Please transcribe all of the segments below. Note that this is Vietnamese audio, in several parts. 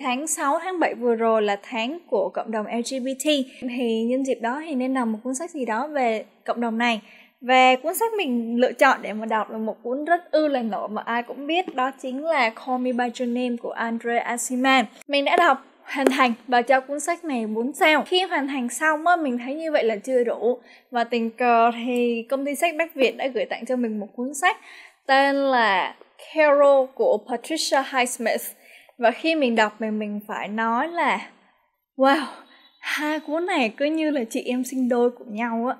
Tháng 6, tháng 7 vừa rồi là tháng của cộng đồng LGBT thì nhân dịp đó thì nên đọc một cuốn sách gì đó về cộng đồng này và cuốn sách mình lựa chọn để mà đọc là một cuốn rất ư là nổi mà ai cũng biết đó chính là Call Me By Your Name của Andre Asiman. Mình đã đọc hoàn thành và cho cuốn sách này 4 sao. Khi hoàn thành xong á, mình thấy như vậy là chưa đủ và tình cờ thì công ty sách Bách Việt đã gửi tặng cho mình một cuốn sách tên là Carol của Patricia Highsmith và khi mình đọc mình mình phải nói là, wow, hai cuốn này cứ như là chị em sinh đôi của nhau á.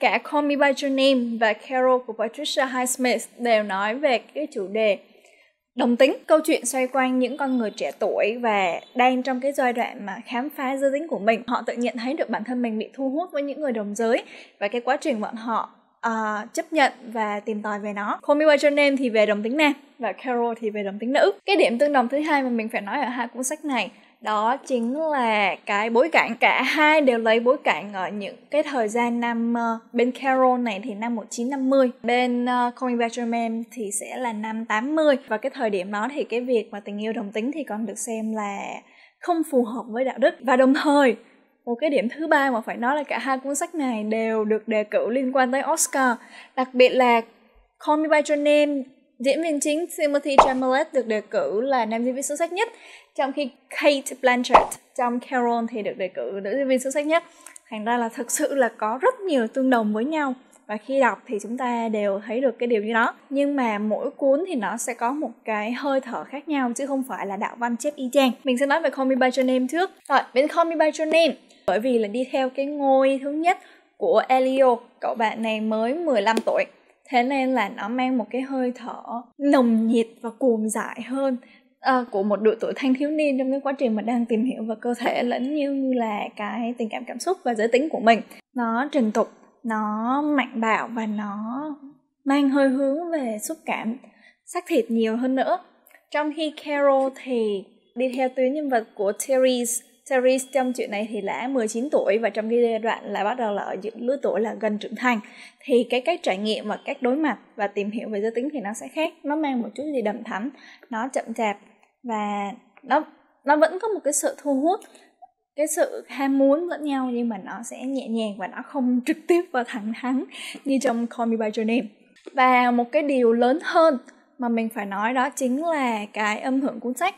Cả Call Me By Your Name và Carol của Patricia Highsmith đều nói về cái chủ đề đồng tính, câu chuyện xoay quanh những con người trẻ tuổi và đang trong cái giai đoạn mà khám phá giới tính của mình. Họ tự nhận thấy được bản thân mình bị thu hút với những người đồng giới và cái quá trình bọn họ uh, chấp nhận và tìm tòi về nó. Call Me By Your Name thì về đồng tính nam và Carol thì về đồng tính nữ. Cái điểm tương đồng thứ hai mà mình phải nói ở hai cuốn sách này đó chính là cái bối cảnh. Cả hai đều lấy bối cảnh ở những cái thời gian năm uh, bên Carol này thì năm 1950 bên uh, Call Me By Your Name thì sẽ là năm 80 và cái thời điểm đó thì cái việc mà tình yêu đồng tính thì còn được xem là không phù hợp với đạo đức. Và đồng thời một cái điểm thứ ba mà phải nói là cả hai cuốn sách này đều được đề cử liên quan tới Oscar. Đặc biệt là Call Me By Your Name, diễn viên chính, Timothy Chalamet được đề cử là nam diễn viên xuất sắc nhất, trong khi Kate Blanchett trong Carol thì được đề cử nữ diễn viên xuất sắc nhất. Thành ra là thực sự là có rất nhiều tương đồng với nhau, và khi đọc thì chúng ta đều thấy được cái điều như đó. Nhưng mà mỗi cuốn thì nó sẽ có một cái hơi thở khác nhau, chứ không phải là đạo văn chép y chang. Mình sẽ nói về Call Me By Your Name trước. Rồi, bên Call Me By Your Name bởi vì là đi theo cái ngôi thứ nhất của Elio cậu bạn này mới 15 tuổi. Thế nên là nó mang một cái hơi thở nồng nhiệt và cuồng dại hơn uh, của một độ tuổi thanh thiếu niên trong cái quá trình mà đang tìm hiểu về cơ thể lẫn như là cái tình cảm cảm xúc và giới tính của mình. Nó trần tục nó mạnh bạo và nó mang hơi hướng về xúc cảm xác thịt nhiều hơn nữa. Trong khi Carol thì đi theo tuyến nhân vật của Therese Series trong chuyện này thì là 19 tuổi và trong cái giai đoạn là bắt đầu là ở những lứa tuổi là gần trưởng thành. Thì cái cách trải nghiệm và cách đối mặt và tìm hiểu về giới tính thì nó sẽ khác, nó mang một chút gì đầm thắm, nó chậm chạp và nó nó vẫn có một cái sự thu hút, cái sự ham muốn lẫn nhau nhưng mà nó sẽ nhẹ nhàng và nó không trực tiếp và thẳng thắn như trong Call Me By Your Name. Và một cái điều lớn hơn mà mình phải nói đó chính là cái âm hưởng cuốn sách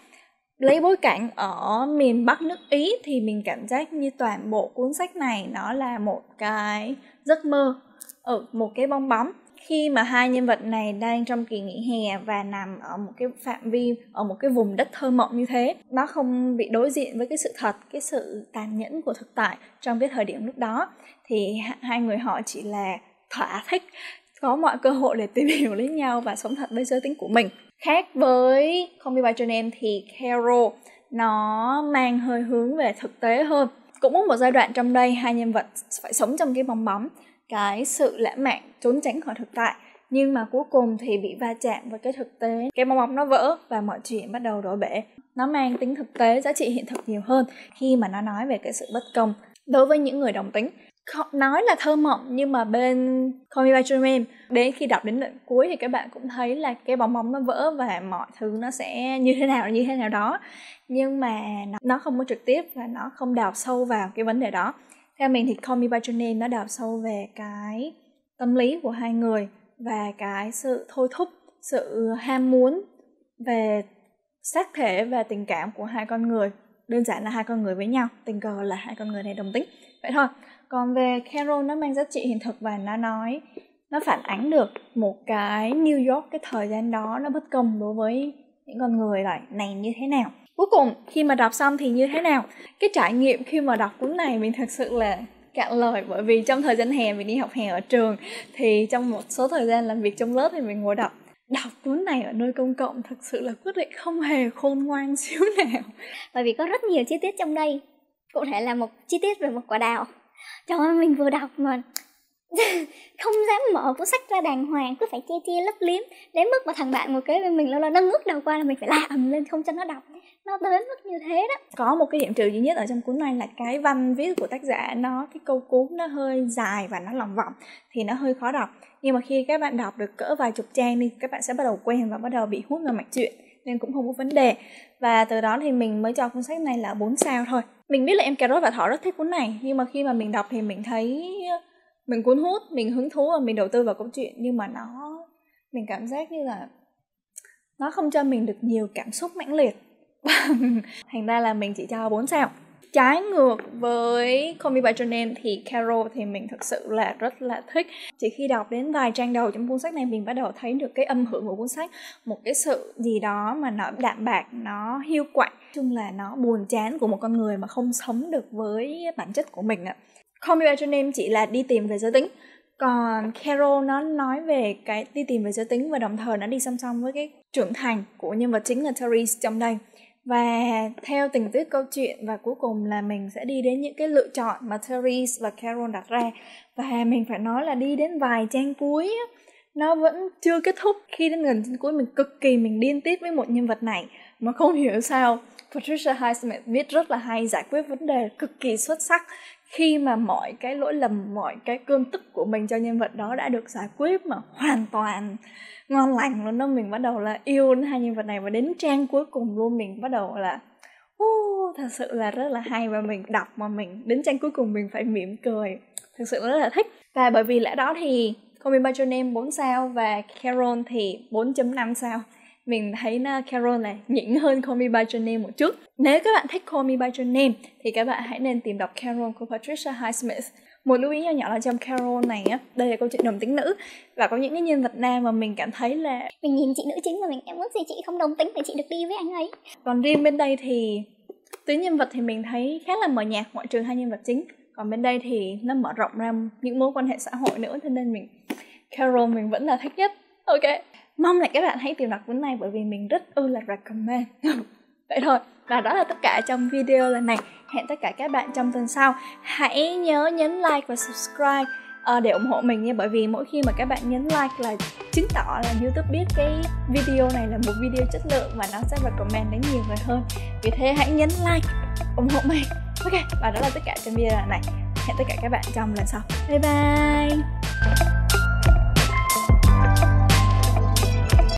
lấy bối cảnh ở miền Bắc nước Ý thì mình cảm giác như toàn bộ cuốn sách này nó là một cái giấc mơ ở một cái bong bóng. Khi mà hai nhân vật này đang trong kỳ nghỉ hè và nằm ở một cái phạm vi, ở một cái vùng đất thơ mộng như thế, nó không bị đối diện với cái sự thật, cái sự tàn nhẫn của thực tại trong cái thời điểm lúc đó, thì hai người họ chỉ là thỏa thích, có mọi cơ hội để tìm hiểu lấy nhau và sống thật với giới tính của mình khác với Call Me By Your Name thì Carol nó mang hơi hướng về thực tế hơn. Cũng có một giai đoạn trong đây hai nhân vật phải sống trong cái bong bóng, cái sự lãng mạn, trốn tránh khỏi thực tại. Nhưng mà cuối cùng thì bị va chạm với cái thực tế. Cái bong bóng nó vỡ và mọi chuyện bắt đầu đổ bể. Nó mang tính thực tế, giá trị hiện thực nhiều hơn khi mà nó nói về cái sự bất công. Đối với những người đồng tính nói là thơ mộng nhưng mà bên Call Me By Your Name đến khi đọc đến đoạn cuối thì các bạn cũng thấy là cái bóng bóng nó vỡ và mọi thứ nó sẽ như thế nào như thế nào đó. Nhưng mà nó, nó không có trực tiếp và nó không đào sâu vào cái vấn đề đó. Theo mình thì Call Me By Your Name nó đào sâu về cái tâm lý của hai người và cái sự thôi thúc sự ham muốn về xác thể và tình cảm của hai con người. Đơn giản là hai con người với nhau tình cờ là hai con người này đồng tính. Vậy thôi còn về Carol, nó mang giá trị hiện thực và nó nói nó phản ánh được một cái New York, cái thời gian đó, nó bất công đối với những con người lại này như thế nào. Cuối cùng, khi mà đọc xong thì như thế nào? Cái trải nghiệm khi mà đọc cuốn này mình thật sự là cạn lời, bởi vì trong thời gian hè mình đi học hè ở trường thì trong một số thời gian làm việc trong lớp thì mình ngồi đọc. Đọc cuốn này ở nơi công cộng thật sự là quyết định không hề khôn ngoan xíu nào. Bởi vì có rất nhiều chi tiết trong đây. Cụ thể là một chi tiết về một quả đào trời ơi, mình vừa đọc mà không dám mở cuốn sách ra đàng hoàng, cứ phải che che lấp liếm. Đến mức mà thằng bạn ngồi kế bên mình lâu lâu nó ngước đầu qua là mình phải la ầm lên không cho nó đọc. Nó đến mức như thế đó. Có một cái điểm trừ duy nhất ở trong cuốn này là cái văn viết của tác giả, nó, cái câu cuốn nó hơi dài và nó lòng vọng thì nó hơi khó đọc. Nhưng mà khi các bạn đọc được cỡ vài chục trang đi, các bạn sẽ bắt đầu quen và bắt đầu bị hút vào mạch chuyện nên cũng không có vấn đề. Và từ đó thì mình mới cho cuốn sách này là 4 sao thôi mình biết là em cà rốt và thỏ rất thích cuốn này, nhưng mà khi mà mình đọc thì mình thấy, mình cuốn hút, mình hứng thú và mình đầu tư vào câu chuyện, nhưng mà nó, mình cảm giác như là nó không cho mình được nhiều cảm xúc mãnh liệt. Thành ra là mình chỉ cho 4 sao trái ngược với Call Me By Your Name thì Carol thì mình thực sự là rất là thích. Chỉ khi đọc đến vài trang đầu trong cuốn sách này, mình bắt đầu thấy được cái âm hưởng của cuốn sách, một cái sự gì đó mà nó đạm bạc, nó hiu quạnh. Chung là nó buồn chán của một con người mà không sống được với bản chất của mình ạ. Call Me By Your Name chỉ là đi tìm về giới tính. Còn Carol nó nói về cái đi tìm về giới tính và đồng thời nó đi song song với cái trưởng thành của nhân vật chính là Therese trong đây và theo tình tiết câu chuyện và cuối cùng là mình sẽ đi đến những cái lựa chọn mà Therese và Carol đặt ra. Và mình phải nói là đi đến vài trang cuối nó vẫn chưa kết thúc. Khi đến gần trang cuối, mình cực kỳ mình điên tiết với một nhân vật này mà không hiểu sao Patricia Highsmith viết rất là hay giải quyết vấn đề cực kỳ xuất sắc khi mà mọi cái lỗi lầm mọi cái cơn tức của mình cho nhân vật đó đã được giải quyết mà hoàn toàn ngon lành luôn đó mình bắt đầu là yêu hai nhân vật này và đến trang cuối cùng luôn mình bắt đầu là uh, thật sự là rất là hay và mình đọc mà mình đến trang cuối cùng mình phải mỉm cười. Thực sự rất là thích. Và bởi vì lẽ đó thì Call Me By Your Name 4 sao và Carol thì 4.5 sao mình thấy na Carol này nhỉnh hơn Call Me By Your Name một chút. Nếu các bạn thích Call Me By Your Name thì các bạn hãy nên tìm đọc Carol của Patricia Highsmith. Một lưu ý nhỏ nhỏ là trong Carol này á, đây là câu chuyện đồng tính nữ và có những cái nhân vật nam mà mình cảm thấy là mình nhìn chị nữ chính mà mình em ước gì chị không đồng tính để chị được đi với anh ấy. Còn riêng bên đây thì tuyến nhân vật thì mình thấy khá là mờ nhạt ngoại trừ hai nhân vật chính còn bên đây thì nó mở rộng ra những mối quan hệ xã hội nữa cho nên mình Carol mình vẫn là thích nhất ok mong là các bạn hãy tìm đọc cuốn này bởi vì mình rất ư là recommend. Vậy thôi và đó là tất cả trong video lần này. Hẹn tất cả các bạn trong tuần sau. Hãy nhớ nhấn like và subscribe uh, để ủng hộ mình nha bởi vì mỗi khi mà các bạn nhấn like là chứng tỏ là youtube biết cái video này là một video chất lượng và nó sẽ recommend đến nhiều người hơn. Vì thế hãy nhấn like ủng hộ mình. Ok và đó là tất cả trong video lần này. Hẹn tất cả các bạn trong lần sau. Bye bye!